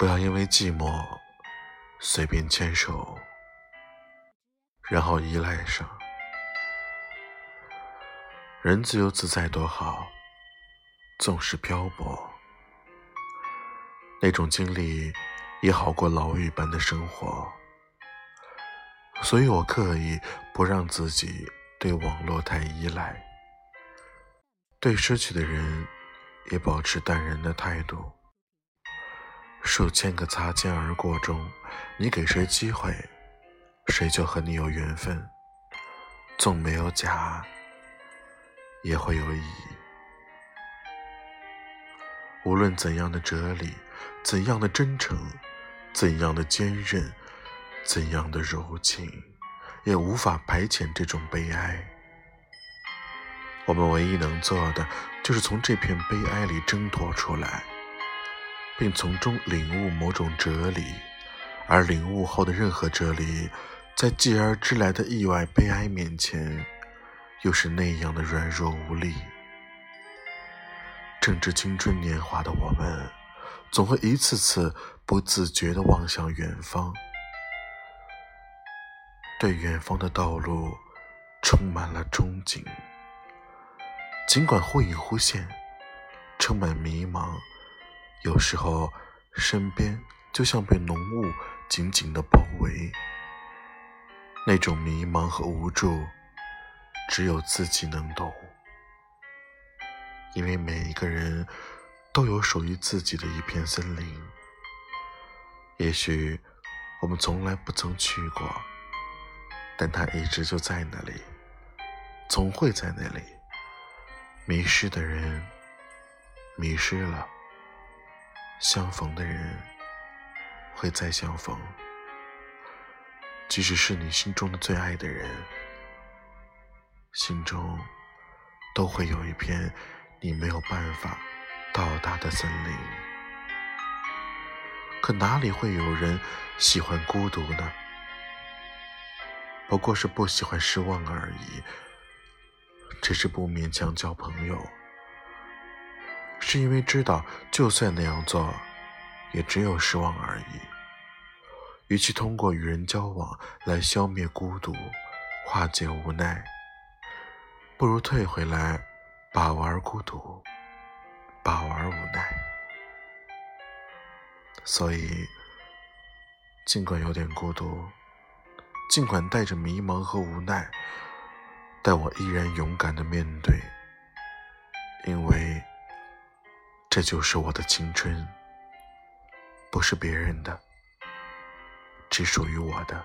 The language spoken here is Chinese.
不要因为寂寞随便牵手，然后依赖上。人自由自在多好，纵使漂泊，那种经历也好过牢狱般的生活。所以我刻意不让自己对网络太依赖，对失去的人也保持淡然的态度。数千个擦肩而过中，你给谁机会，谁就和你有缘分。纵没有假，也会有乙。无论怎样的哲理，怎样的真诚，怎样的坚韧。怎样的柔情，也无法排遣这种悲哀。我们唯一能做的，就是从这片悲哀里挣脱出来，并从中领悟某种哲理。而领悟后的任何哲理，在继而之来的意外悲哀面前，又是那样的软弱无力。正值青春年华的我们，总会一次次不自觉地望向远方。对远方的道路充满了憧憬，尽管忽隐忽现，充满迷茫。有时候，身边就像被浓雾紧紧的包围。那种迷茫和无助，只有自己能懂。因为每一个人都有属于自己的一片森林，也许我们从来不曾去过。但他一直就在那里，总会在那里。迷失的人迷失了，相逢的人会再相逢。即使是你心中的最爱的人，心中都会有一片你没有办法到达的森林。可哪里会有人喜欢孤独呢？不过是不喜欢失望而已，只是不勉强交朋友，是因为知道就算那样做，也只有失望而已。与其通过与人交往来消灭孤独、化解无奈，不如退回来把玩孤独、把玩无奈。所以，尽管有点孤独。尽管带着迷茫和无奈，但我依然勇敢的面对，因为这就是我的青春，不是别人的，只属于我的。